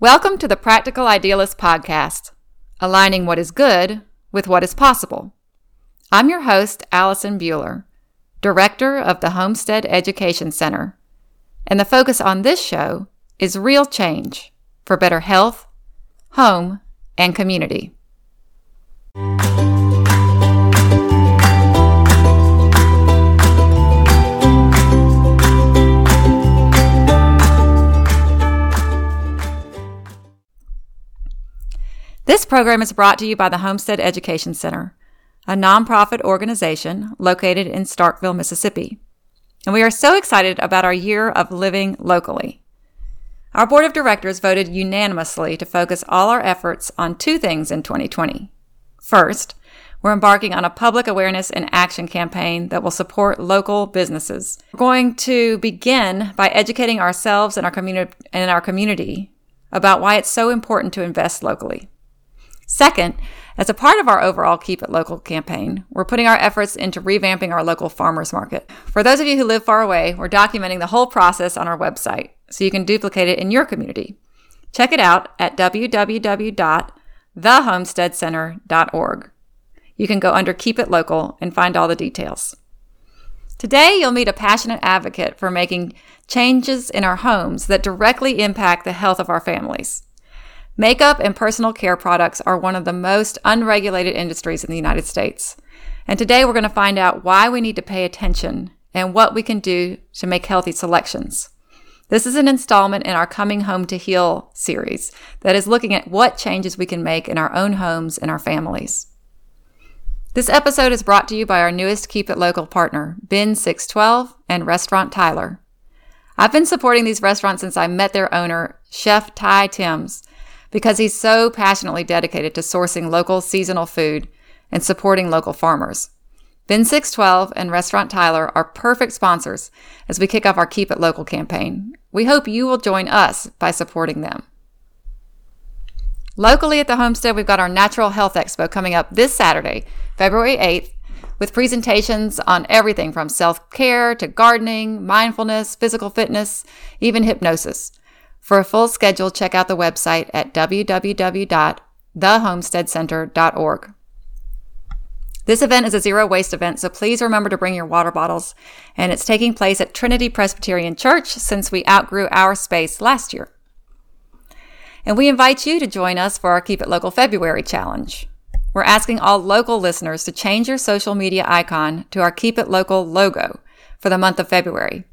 Welcome to the Practical Idealist Podcast, aligning what is good with what is possible. I'm your host, Allison Buehler, Director of the Homestead Education Center, and the focus on this show is real change for better health, home, and community. This program is brought to you by the Homestead Education Center, a nonprofit organization located in Starkville, Mississippi. And we are so excited about our year of living locally. Our board of directors voted unanimously to focus all our efforts on two things in 2020. First, we're embarking on a public awareness and action campaign that will support local businesses. We're going to begin by educating ourselves and our community and our community about why it's so important to invest locally. Second, as a part of our overall Keep It Local campaign, we're putting our efforts into revamping our local farmers market. For those of you who live far away, we're documenting the whole process on our website so you can duplicate it in your community. Check it out at www.thehomesteadcenter.org. You can go under Keep It Local and find all the details. Today, you'll meet a passionate advocate for making changes in our homes that directly impact the health of our families. Makeup and personal care products are one of the most unregulated industries in the United States. And today we're going to find out why we need to pay attention and what we can do to make healthy selections. This is an installment in our Coming Home to Heal series that is looking at what changes we can make in our own homes and our families. This episode is brought to you by our newest Keep It Local partner, Bin 612 and Restaurant Tyler. I've been supporting these restaurants since I met their owner, Chef Ty Thames, because he's so passionately dedicated to sourcing local seasonal food and supporting local farmers. Bin 612 and Restaurant Tyler are perfect sponsors as we kick off our Keep It Local campaign. We hope you will join us by supporting them. Locally at the homestead, we've got our Natural Health Expo coming up this Saturday, February 8th, with presentations on everything from self care to gardening, mindfulness, physical fitness, even hypnosis. For a full schedule, check out the website at www.thehomesteadcenter.org. This event is a zero waste event, so please remember to bring your water bottles. And it's taking place at Trinity Presbyterian Church since we outgrew our space last year. And we invite you to join us for our Keep It Local February challenge. We're asking all local listeners to change your social media icon to our Keep It Local logo for the month of February.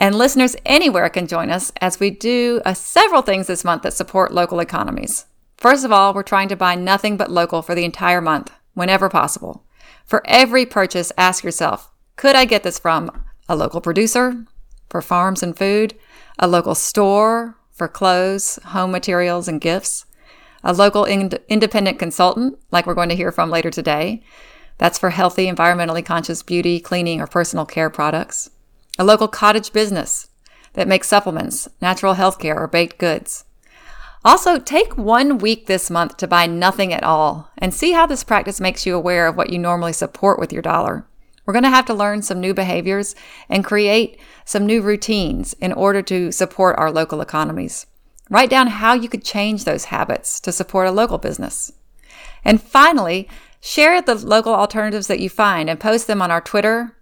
And listeners anywhere can join us as we do uh, several things this month that support local economies. First of all, we're trying to buy nothing but local for the entire month, whenever possible. For every purchase, ask yourself could I get this from a local producer for farms and food, a local store for clothes, home materials, and gifts, a local ind- independent consultant, like we're going to hear from later today? That's for healthy, environmentally conscious beauty, cleaning, or personal care products a local cottage business that makes supplements, natural health care, or baked goods. Also, take one week this month to buy nothing at all and see how this practice makes you aware of what you normally support with your dollar. We're going to have to learn some new behaviors and create some new routines in order to support our local economies. Write down how you could change those habits to support a local business. And finally, share the local alternatives that you find and post them on our Twitter,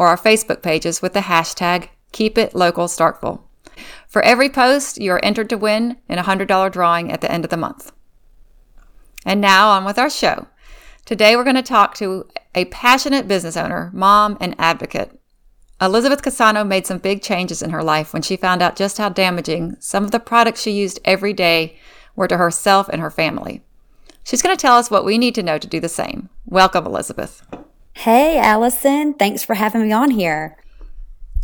or our Facebook pages with the hashtag KeepItLocalStarkville. For every post, you are entered to win in a $100 drawing at the end of the month. And now on with our show. Today we're going to talk to a passionate business owner, mom, and advocate. Elizabeth Casano made some big changes in her life when she found out just how damaging some of the products she used every day were to herself and her family. She's going to tell us what we need to know to do the same. Welcome, Elizabeth. Hey, Allison. Thanks for having me on here.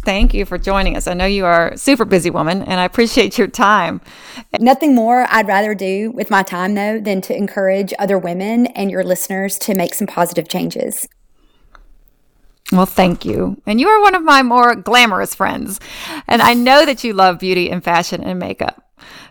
Thank you for joining us. I know you are a super busy woman and I appreciate your time. Nothing more I'd rather do with my time, though, than to encourage other women and your listeners to make some positive changes. Well, thank you. And you are one of my more glamorous friends. And I know that you love beauty and fashion and makeup.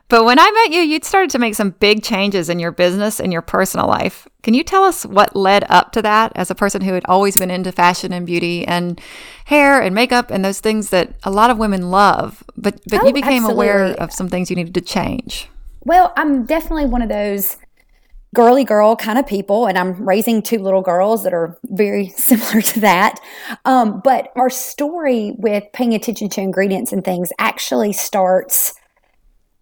But when I met you, you'd started to make some big changes in your business and your personal life. Can you tell us what led up to that as a person who had always been into fashion and beauty and hair and makeup and those things that a lot of women love? But but Oh, you became aware of some things you needed to change. Well, I'm definitely one of those girly girl kind of people, and I'm raising two little girls that are very similar to that. Um, but our story with paying attention to ingredients and things actually starts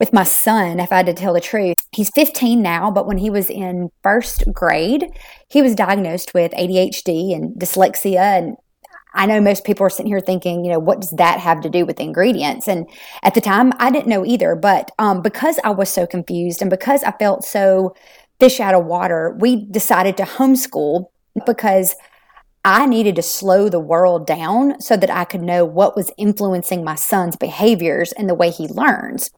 with my son, if I had to tell the truth. He's 15 now, but when he was in first grade, he was diagnosed with ADHD and dyslexia. And I know most people are sitting here thinking, you know, what does that have to do with ingredients? And at the time, I didn't know either. But um, because I was so confused and because I felt so fish out of water, we decided to homeschool because I needed to slow the world down so that I could know what was influencing my son's behaviors and the way he learns.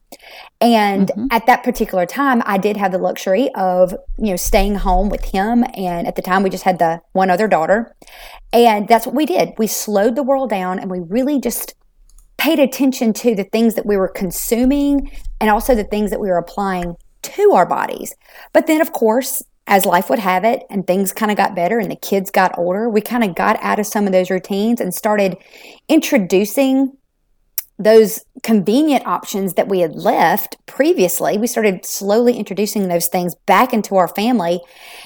And mm-hmm. at that particular time, I did have the luxury of, you know, staying home with him. And at the time, we just had the one other daughter. And that's what we did. We slowed the world down and we really just paid attention to the things that we were consuming and also the things that we were applying to our bodies. But then, of course, as life would have it and things kind of got better and the kids got older, we kind of got out of some of those routines and started introducing those convenient options that we had left previously. We started slowly introducing those things back into our family.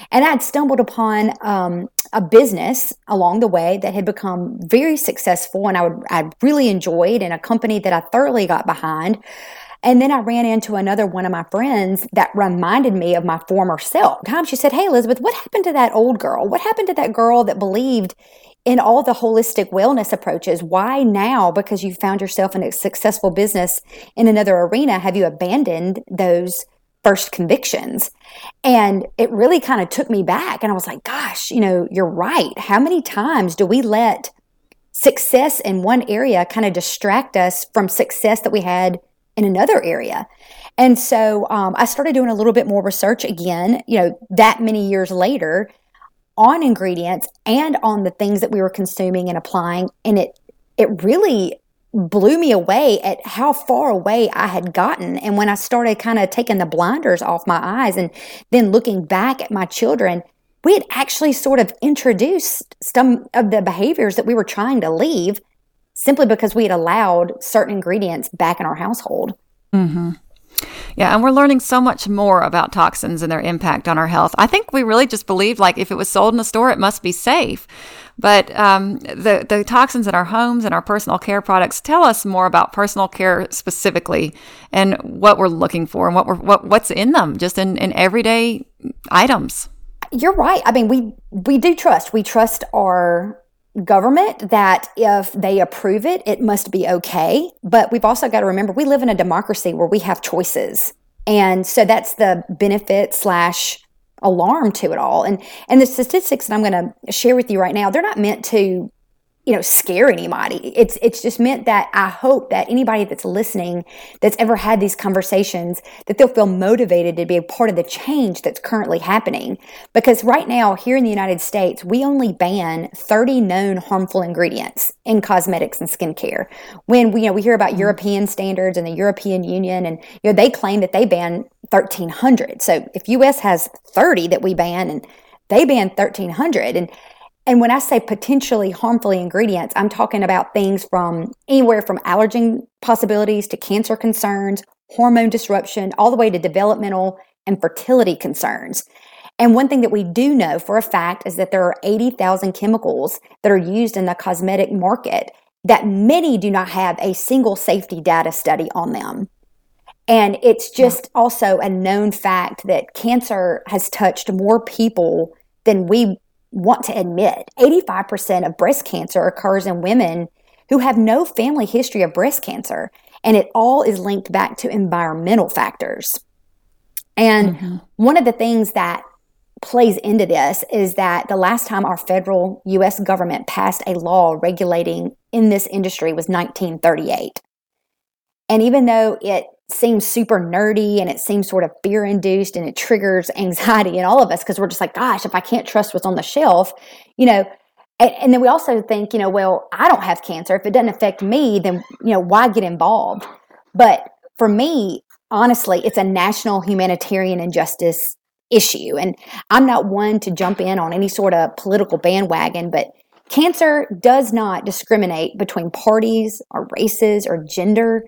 And I'd stumbled upon um, a business along the way that had become very successful and I would I really enjoyed and a company that I thoroughly got behind. And then I ran into another one of my friends that reminded me of my former self. Time she said, Hey, Elizabeth, what happened to that old girl? What happened to that girl that believed in all the holistic wellness approaches? Why now, because you found yourself in a successful business in another arena, have you abandoned those first convictions? And it really kind of took me back. And I was like, Gosh, you know, you're right. How many times do we let success in one area kind of distract us from success that we had in another area. And so um, I started doing a little bit more research again, you know, that many years later on ingredients and on the things that we were consuming and applying. And it, it really blew me away at how far away I had gotten. And when I started kind of taking the blinders off my eyes and then looking back at my children, we had actually sort of introduced some of the behaviors that we were trying to leave simply because we had allowed certain ingredients back in our household. Yeah, and we're learning so much more about toxins and their impact on our health. I think we really just believed like if it was sold in a store, it must be safe. But um, the the toxins in our homes and our personal care products tell us more about personal care specifically and what we're looking for and what we're what what's in them, just in, in everyday items. You're right. I mean, we we do trust. We trust our government that if they approve it, it must be okay. But we've also got to remember we live in a democracy where we have choices. And so that's the benefit slash alarm to it all. And and the statistics that I'm going to share with you right now, they're not meant to you know scare anybody. It's it's just meant that i hope that anybody that's listening that's ever had these conversations that they'll feel motivated to be a part of the change that's currently happening. Because right now here in the united states we only ban 30 known harmful ingredients in cosmetics and skincare. When we you know we hear about mm-hmm. european standards and the european union and you know they claim that they ban 1300 so if us has 30 that we ban and they ban 1300 and and when I say potentially harmful ingredients, I'm talking about things from anywhere from allergen possibilities to cancer concerns, hormone disruption, all the way to developmental and fertility concerns. And one thing that we do know for a fact is that there are 80,000 chemicals that are used in the cosmetic market that many do not have a single safety data study on them. And it's just also a known fact that cancer has touched more people than we want to admit. 85% of breast cancer occurs in women who have no family history of breast cancer, and it all is linked back to environmental factors. And mm-hmm. one of the things that plays into this is that the last time our federal US government passed a law regulating in this industry was 1938. And even though it seems super nerdy and it seems sort of fear induced and it triggers anxiety in all of us because we're just like, gosh, if I can't trust what's on the shelf, you know. And, and then we also think, you know, well, I don't have cancer. If it doesn't affect me, then, you know, why get involved? But for me, honestly, it's a national humanitarian injustice issue. And I'm not one to jump in on any sort of political bandwagon, but cancer does not discriminate between parties or races or gender.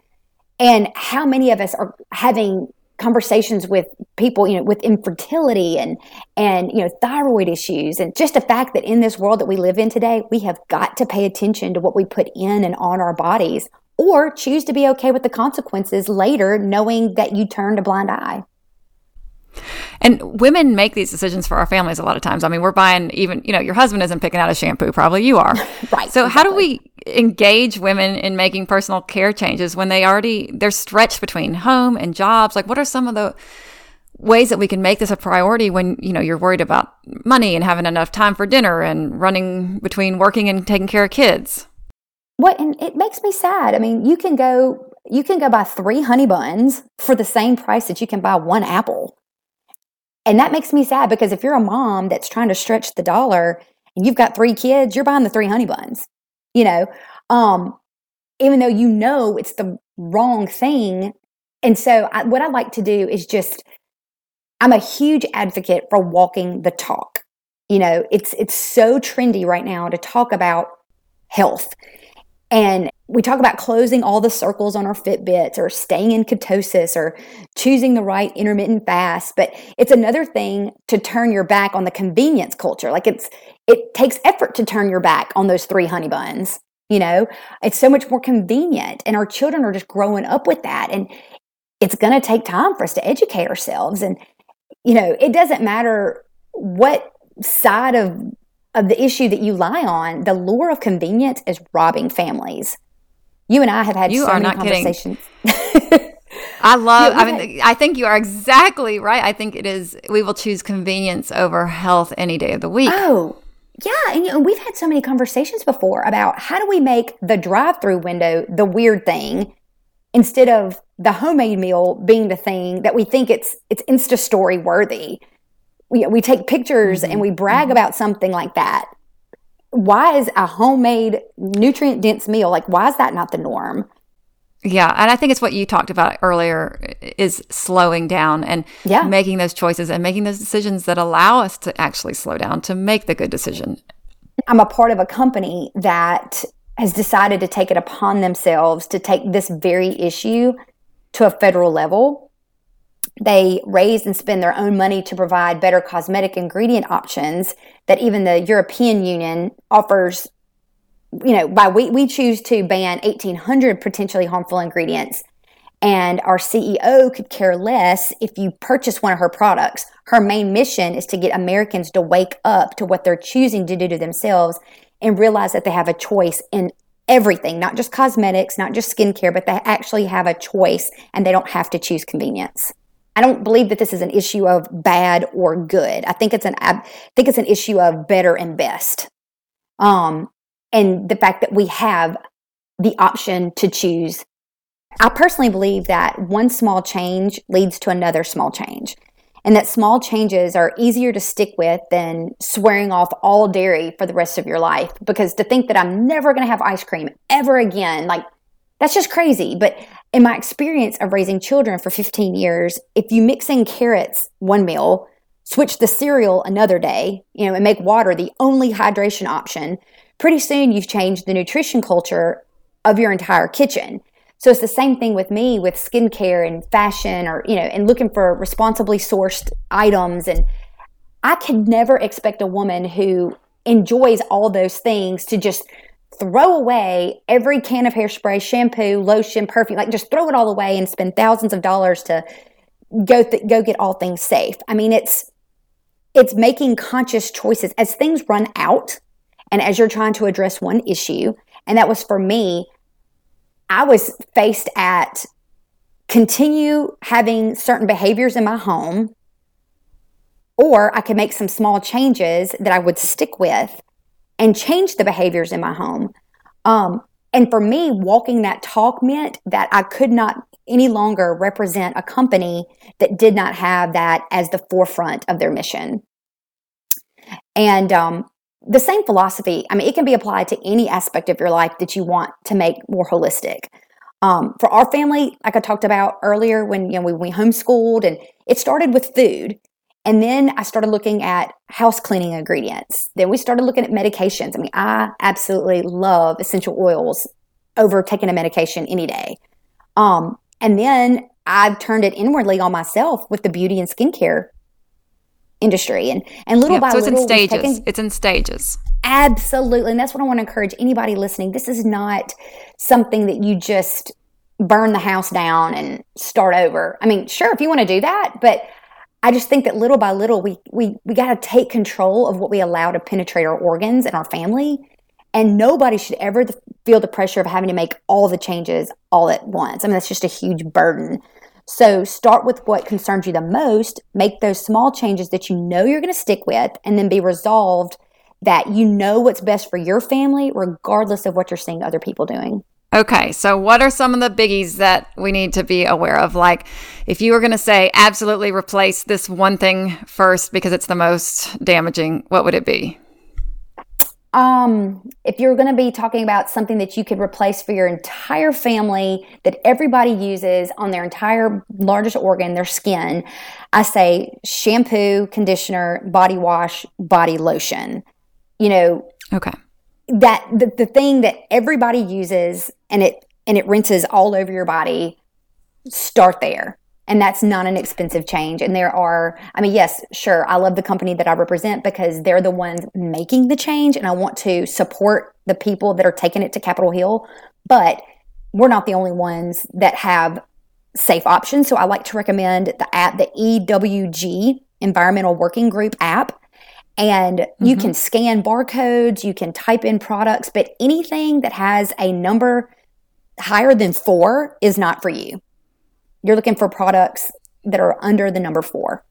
And how many of us are having conversations with people, you know, with infertility and and you know, thyroid issues and just the fact that in this world that we live in today, we have got to pay attention to what we put in and on our bodies or choose to be okay with the consequences later knowing that you turned a blind eye. And women make these decisions for our families a lot of times. I mean, we're buying even, you know, your husband isn't picking out a shampoo, probably you are. right. So exactly. how do we engage women in making personal care changes when they already they're stretched between home and jobs? Like what are some of the ways that we can make this a priority when, you know, you're worried about money and having enough time for dinner and running between working and taking care of kids? What and it makes me sad. I mean, you can go you can go buy 3 honey buns for the same price that you can buy one apple. And that makes me sad because if you're a mom that's trying to stretch the dollar and you've got three kids, you're buying the three honey buns, you know, um, even though you know it's the wrong thing. And so, I, what I like to do is just, I'm a huge advocate for walking the talk. You know, it's it's so trendy right now to talk about health and we talk about closing all the circles on our Fitbits or staying in ketosis or choosing the right intermittent fast. But it's another thing to turn your back on the convenience culture. Like it's, it takes effort to turn your back on those three honey buns. You know, it's so much more convenient. And our children are just growing up with that. And it's going to take time for us to educate ourselves. And, you know, it doesn't matter what side of of the issue that you lie on, the lure of convenience is robbing families. You and I have had you so are many not conversations. I love. I mean, I think you are exactly right. I think it is. We will choose convenience over health any day of the week. Oh, yeah, and you know, we've had so many conversations before about how do we make the drive-through window the weird thing instead of the homemade meal being the thing that we think it's it's Insta story worthy we, we take pictures mm-hmm. and we brag mm-hmm. about something like that why is a homemade nutrient dense meal like why is that not the norm yeah and i think it's what you talked about earlier is slowing down and yeah. making those choices and making those decisions that allow us to actually slow down to make the good decision i'm a part of a company that has decided to take it upon themselves to take this very issue to a federal level they raise and spend their own money to provide better cosmetic ingredient options that even the European Union offers. You know, by we, we choose to ban 1,800 potentially harmful ingredients. And our CEO could care less if you purchase one of her products. Her main mission is to get Americans to wake up to what they're choosing to do to themselves and realize that they have a choice in everything, not just cosmetics, not just skincare, but they actually have a choice and they don't have to choose convenience. I don't believe that this is an issue of bad or good. I think it's an I think it's an issue of better and best. Um, and the fact that we have the option to choose. I personally believe that one small change leads to another small change. And that small changes are easier to stick with than swearing off all dairy for the rest of your life. Because to think that I'm never going to have ice cream ever again, like that's just crazy. But in my experience of raising children for 15 years, if you mix in carrots one meal, switch the cereal another day, you know, and make water the only hydration option, pretty soon you've changed the nutrition culture of your entire kitchen. So it's the same thing with me with skincare and fashion or, you know, and looking for responsibly sourced items. And I could never expect a woman who enjoys all those things to just throw away every can of hairspray, shampoo, lotion, perfume, like just throw it all away and spend thousands of dollars to go th- go get all things safe. I mean, it's it's making conscious choices as things run out and as you're trying to address one issue, and that was for me, I was faced at continue having certain behaviors in my home or I could make some small changes that I would stick with and change the behaviors in my home. Um, and for me, walking that talk meant that I could not any longer represent a company that did not have that as the forefront of their mission. And um, the same philosophy, I mean, it can be applied to any aspect of your life that you want to make more holistic. Um, for our family, like I talked about earlier, when you know we, we homeschooled, and it started with food, and then I started looking at house cleaning ingredients. Then we started looking at medications. I mean, I absolutely love essential oils over taking a medication any day. Um, and then I've turned it inwardly on myself with the beauty and skincare industry and and little by so it's little in stages taking, it's in stages absolutely and that's what i want to encourage anybody listening this is not something that you just burn the house down and start over i mean sure if you want to do that but i just think that little by little we we we got to take control of what we allow to penetrate our organs and our family. And nobody should ever feel the pressure of having to make all the changes all at once. I mean that's just a huge burden. So start with what concerns you the most, make those small changes that you know you're going to stick with, and then be resolved that you know what's best for your family, regardless of what you're seeing other people doing. Okay, so what are some of the biggies that we need to be aware of? Like, if you were going to say absolutely replace this one thing first because it's the most damaging, what would it be? Um, if you're going to be talking about something that you could replace for your entire family that everybody uses on their entire largest organ, their skin, I say shampoo, conditioner, body wash, body lotion. You know, okay. That the, the thing that everybody uses and it and it rinses all over your body, start there. And that's not an expensive change. And there are i mean yes sure i love the company that i represent because they're the ones making the change and i want to support the people that are taking it to capitol hill. But we're not the only ones that have safe options. So i like to recommend the app the ewg environmental working group app and mm-hmm. you can scan barcodes you can type in products but anything that has a number higher than four is not for you you're looking for products that are under the number four.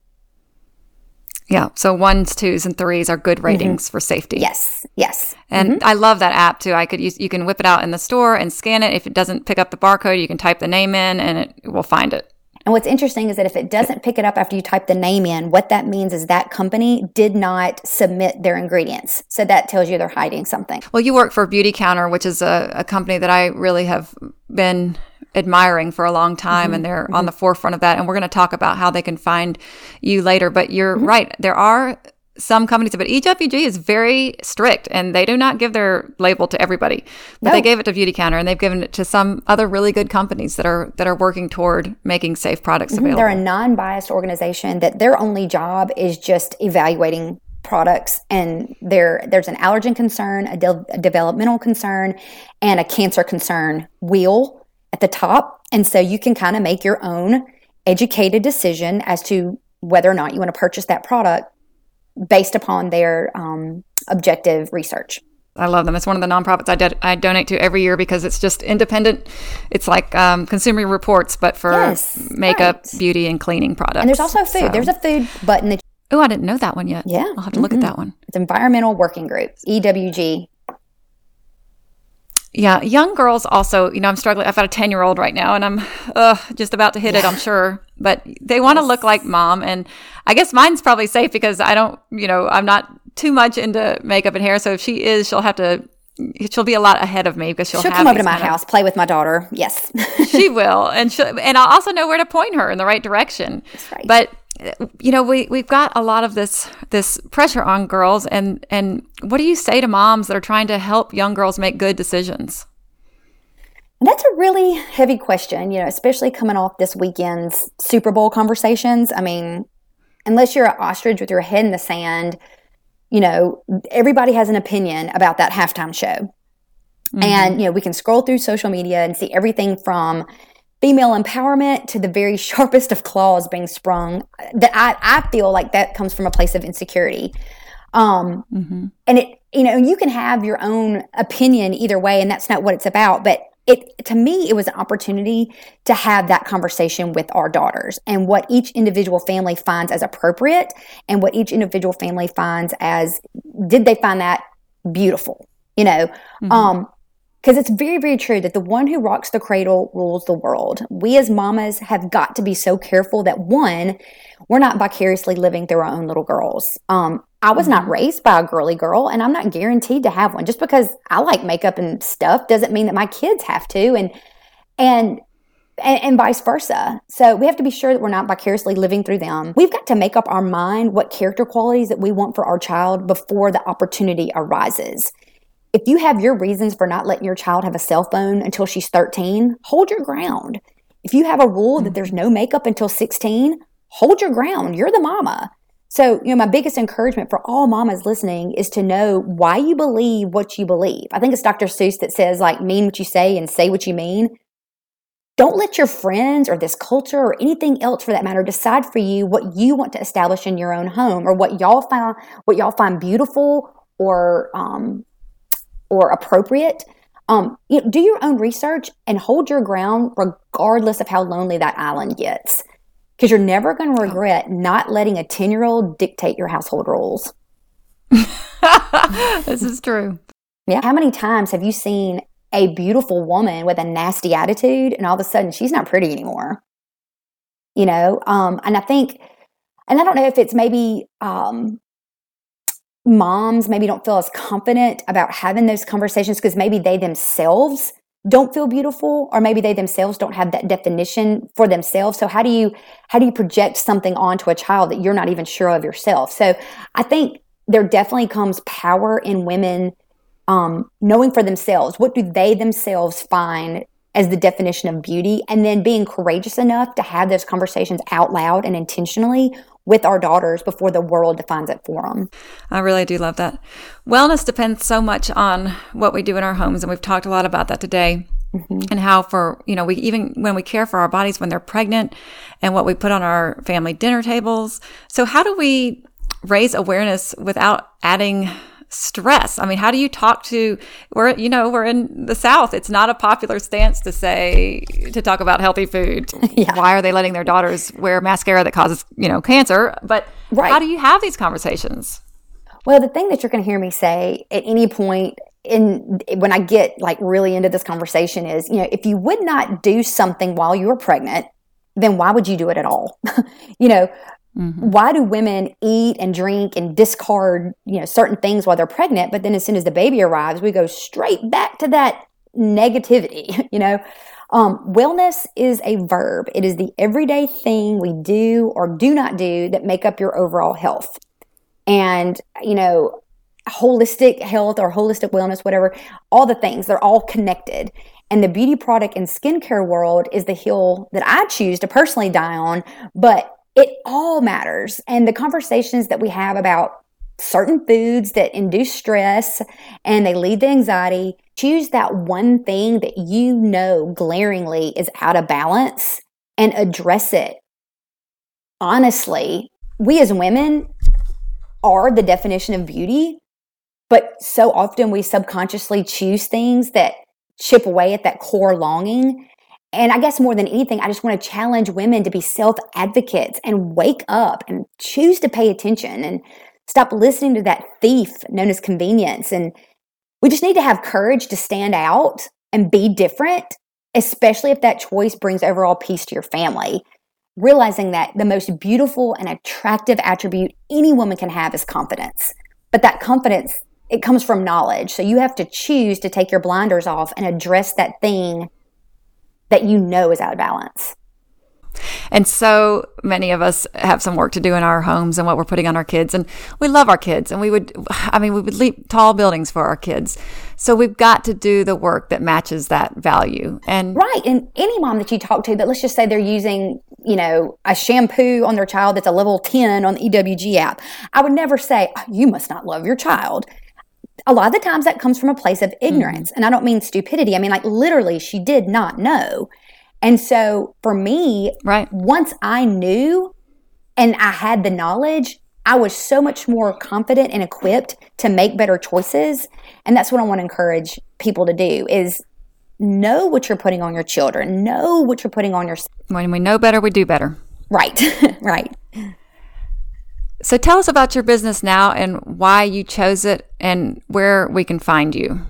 Yeah. So ones, twos, and threes are good ratings mm-hmm. for safety. Yes. Yes. And mm-hmm. I love that app too. I could use you can whip it out in the store and scan it. If it doesn't pick up the barcode, you can type the name in and it will find it. And what's interesting is that if it doesn't pick it up after you type the name in, what that means is that company did not submit their ingredients. So that tells you they're hiding something. Well, you work for Beautycounter, which is a, a company that I really have been admiring for a long time mm-hmm. and they're mm-hmm. on the forefront of that and we're going to talk about how they can find you later but you're mm-hmm. right there are some companies but EWG is very strict and they do not give their label to everybody but no. they gave it to Beautycounter and they've given it to some other really good companies that are that are working toward making safe products mm-hmm. available they're a non-biased organization that their only job is just evaluating products and there there's an allergen concern a, de- a developmental concern and a cancer concern wheel at the top. And so you can kind of make your own educated decision as to whether or not you want to purchase that product based upon their um, objective research. I love them. It's one of the nonprofits I, de- I donate to every year because it's just independent. It's like um, Consumer Reports, but for yes, makeup, right. beauty, and cleaning products. And there's also food. So. There's a food button that. Oh, I didn't know that one yet. Yeah, I'll have to mm-hmm. look at mm-hmm. that one. It's Environmental Working Group (EWG) Yeah, young girls also, you know, I'm struggling. I've got a 10 year old right now and I'm uh, just about to hit yeah. it, I'm sure. But they want to look like mom. And I guess mine's probably safe because I don't, you know, I'm not too much into makeup and hair. So if she is, she'll have to, she'll be a lot ahead of me because she'll, she'll come over to my house, of, play with my daughter. Yes. she will. And she and I'll also know where to point her in the right direction. Right. But you know we we've got a lot of this this pressure on girls and and what do you say to moms that are trying to help young girls make good decisions? That's a really heavy question you know especially coming off this weekend's super bowl conversations. I mean unless you're an ostrich with your head in the sand you know everybody has an opinion about that halftime show. Mm-hmm. and you know we can scroll through social media and see everything from female empowerment to the very sharpest of claws being sprung that I, I feel like that comes from a place of insecurity um, mm-hmm. and it you know you can have your own opinion either way and that's not what it's about but it to me it was an opportunity to have that conversation with our daughters and what each individual family finds as appropriate and what each individual family finds as did they find that beautiful you know mm-hmm. um because it's very, very true that the one who rocks the cradle rules the world. We as mamas have got to be so careful that one, we're not vicariously living through our own little girls. Um, I was not mm-hmm. raised by a girly girl, and I'm not guaranteed to have one. Just because I like makeup and stuff doesn't mean that my kids have to. And And and, and, vice versa. So we have to be sure that we're not vicariously living through them. We've got to make up our mind what character qualities that we want for our child before the opportunity arises. If you have your reasons for not letting your child have a cell phone until she's 13, hold your ground. If you have a rule that there's no makeup until 16, hold your ground. You're the mama. So, you know, my biggest encouragement for all mamas listening is to know why you believe what you believe. I think it's Dr. Seuss that says, like, mean what you say and say what you mean. Don't let your friends or this culture or anything else for that matter decide for you what you want to establish in your own home or what y'all find what y'all find beautiful or um, or appropriate. Um, you know, do your own research and hold your ground regardless of how lonely that island gets. Because you're never going to regret not letting a 10 year old dictate your household rules. this is true. Yeah. How many times have you seen a beautiful woman with a nasty attitude and all of a sudden she's not pretty anymore? You know, um, and I think, and I don't know if it's maybe um, moms maybe don't feel as confident about having those conversations because maybe they themselves don't feel beautiful or maybe they themselves don't have that definition for themselves. So how do you how do you project something onto a child that you're not even sure of yourself? So i think there definitely comes power in women um, knowing for themselves. What do they themselves find as the definition of beauty and then being courageous enough to have those conversations out loud and intentionally with our daughters before the world defines it for them. I really do love that. Wellness depends so much on what we do in our homes, and we've talked a lot about that today. Mm-hmm. And how for, you know, we even when we care for our bodies when they're pregnant and what we put on our family dinner tables. So, how do we raise awareness without adding stress. I mean, how do you talk to we're you know, we're in the South. It's not a popular stance to say to talk about healthy food. Yeah. Why are they letting their daughters wear mascara that causes, you know, cancer? But right. how do you have these conversations? Well, the thing that you're going to hear me say at any point in when I get like really into this conversation is, you know, if you would not do something while you were pregnant, then why would you do it at all? you know, Mm-hmm. Why do women eat and drink and discard, you know, certain things while they're pregnant, but then as soon as the baby arrives, we go straight back to that negativity, you know? Um, wellness is a verb. It is the everyday thing we do or do not do that make up your overall health. And, you know, holistic health or holistic wellness, whatever, all the things, they're all connected. And the beauty product and skincare world is the hill that I choose to personally die on. But it all matters. And the conversations that we have about certain foods that induce stress and they lead to anxiety, choose that one thing that you know glaringly is out of balance and address it. Honestly, we as women are the definition of beauty, but so often we subconsciously choose things that chip away at that core longing and I guess more than anything, I just want to challenge women to be self advocates and wake up and choose to pay attention and stop listening to that thief known as convenience. And we just need to have courage to stand out and be different, especially if that choice brings overall peace to your family. Realizing that the most beautiful and attractive attribute any woman can have is confidence. But that confidence, it comes from knowledge. So you have to choose to take your blinders off and address that thing that you know is out of balance. And so many of us have some work to do in our homes and what we're putting on our kids. And we love our kids and we would, I mean, we would leap tall buildings for our kids. So we've got to do the work that matches that value. And right. And any mom that you talk to that let's just say they're using, you know, a shampoo on their child that's a level 10 on the EWG app, I would never say, oh, you must not love your child a lot of the times that comes from a place of ignorance. Mm-hmm. And I don't mean stupidity. I mean, like, literally, she did not know. And so for me, right. once I knew and I had the knowledge, I was so much more confident and equipped to make better choices. And that's what I want to encourage people to do is know what you're putting on your children, know what you're putting on yourself. When we know better, we do better. Right. right. So tell us about your business now and why you chose it and where we can find you.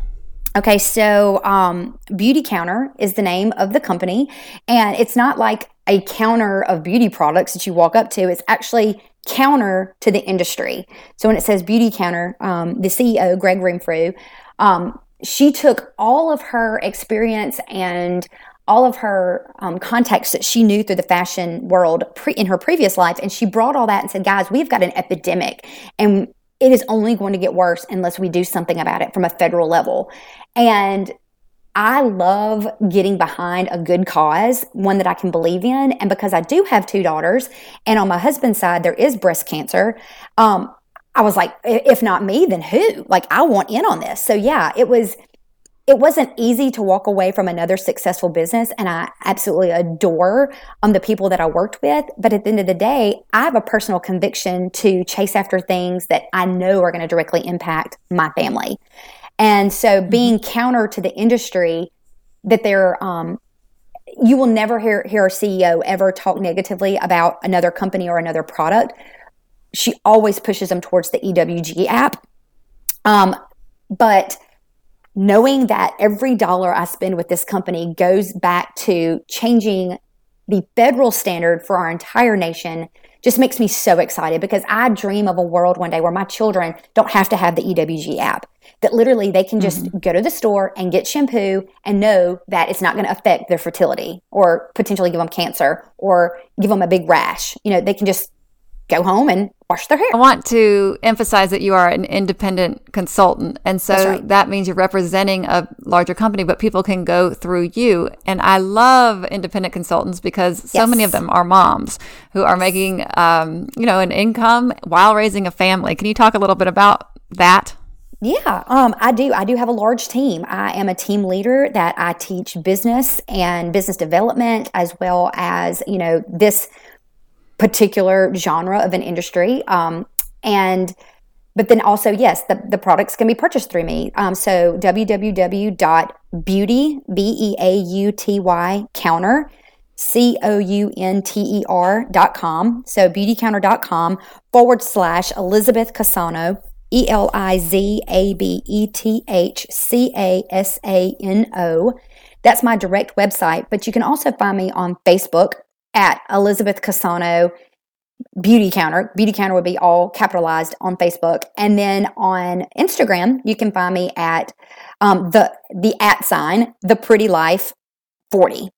Okay, so um, Beautycounter is the name of the company, and it's not like a counter of beauty products that you walk up to. It's actually counter to the industry. So when it says Beautycounter, um, the CEO Gregg Renfrew, um, she took all of her experience and all of her um, contacts that she knew through the fashion world pre- in her previous life. And she brought all that and said, guys, we've got an epidemic and it is only going to get worse unless we do something about it from a federal level. And I love getting behind a good cause, one that I can believe in. And because I do have two daughters, and on my husband's side, there is breast cancer, um, I was like, if not me, then who? Like, I want in on this. So, yeah, it was. It wasn't easy to walk away from another successful business, and I absolutely adore um, the people that I worked with. But at the end of the day, I have a personal conviction to chase after things that I know are going to directly impact my family. And so mm-hmm. being counter to the industry that they're, um, you will never hear, hear a CEO ever talk negatively about another company or another product. She always pushes them towards the EWG app. Um, but knowing that every dollar I spend with this company goes back to changing the federal standard for our entire nation just makes me so excited because I dream of a world one day where my children don't have to have the EWG app. That literally they can just mm-hmm. go to the store and get shampoo and know that it's not going to affect their fertility or potentially give them cancer or give them a big rash. You know, they can just go home and wash their hair. I want to emphasize that you are an independent consultant. And so right. that means you're representing a larger company, but people can go through you. And I love independent consultants because so many of them are moms who are making, um, you know, an income while raising a family. Can you talk a little bit about that? Yeah, um, I do. I do have a large team. I am a team leader that I teach business and business development as well as, you know, this particular genre of an industry. Um, and but then also, yes, the, the products can be purchased through me. Um, so www.beauty, B-E-A-U-T-Y, counter, C-O-U-N-T-E-R dot com. So beautycounter.com forward slash Elizabeth Casano, E L I Z A B E T H C A S A N O. That's my direct website, but you can also find me on Facebook at Elizabeth Casano Beauty Counter. Beauty Counter would be all capitalized on Facebook, and then on Instagram you can find me at um, the the at sign the Pretty Life forty.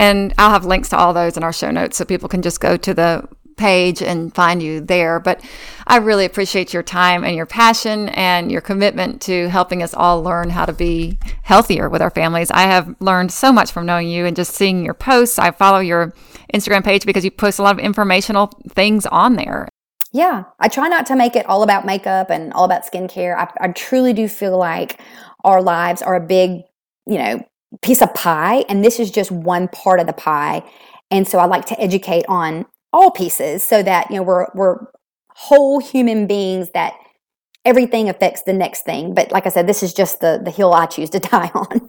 And I'll have links to all those in our show notes so people can just go to the page and find you there. But I really appreciate your time and your passion and your commitment to helping us all learn how to be healthier with our families. I have learned so much from knowing you and just seeing your posts. I follow your Instagram page because you post a lot of informational things on there. Yeah, I try not to make it all about makeup and all about skincare. I, I truly do feel like our lives are a big, you know, piece of pie, and this is just one part of the pie. And so I like to educate on all pieces so that you know we're we're whole human beings that everything affects the next thing but like i said this is just the the hill i choose to die on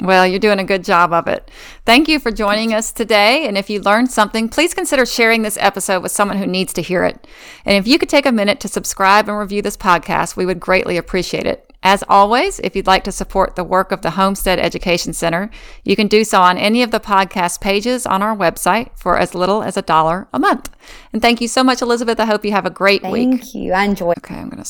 well, you're doing a good job of it. Thank you for joining us today. And if you learned something, please consider sharing this episode with someone who needs to hear it. And if you could take a minute to subscribe and review this podcast, we would greatly appreciate it. As always, if you'd like to support the work of the Homestead Education Center, you can do so on any of the podcast pages on our website for as little as a dollar a month. And thank you so much, Elizabeth. I hope you have a great thank week. Thank you. I enjoy. Okay, I'm going to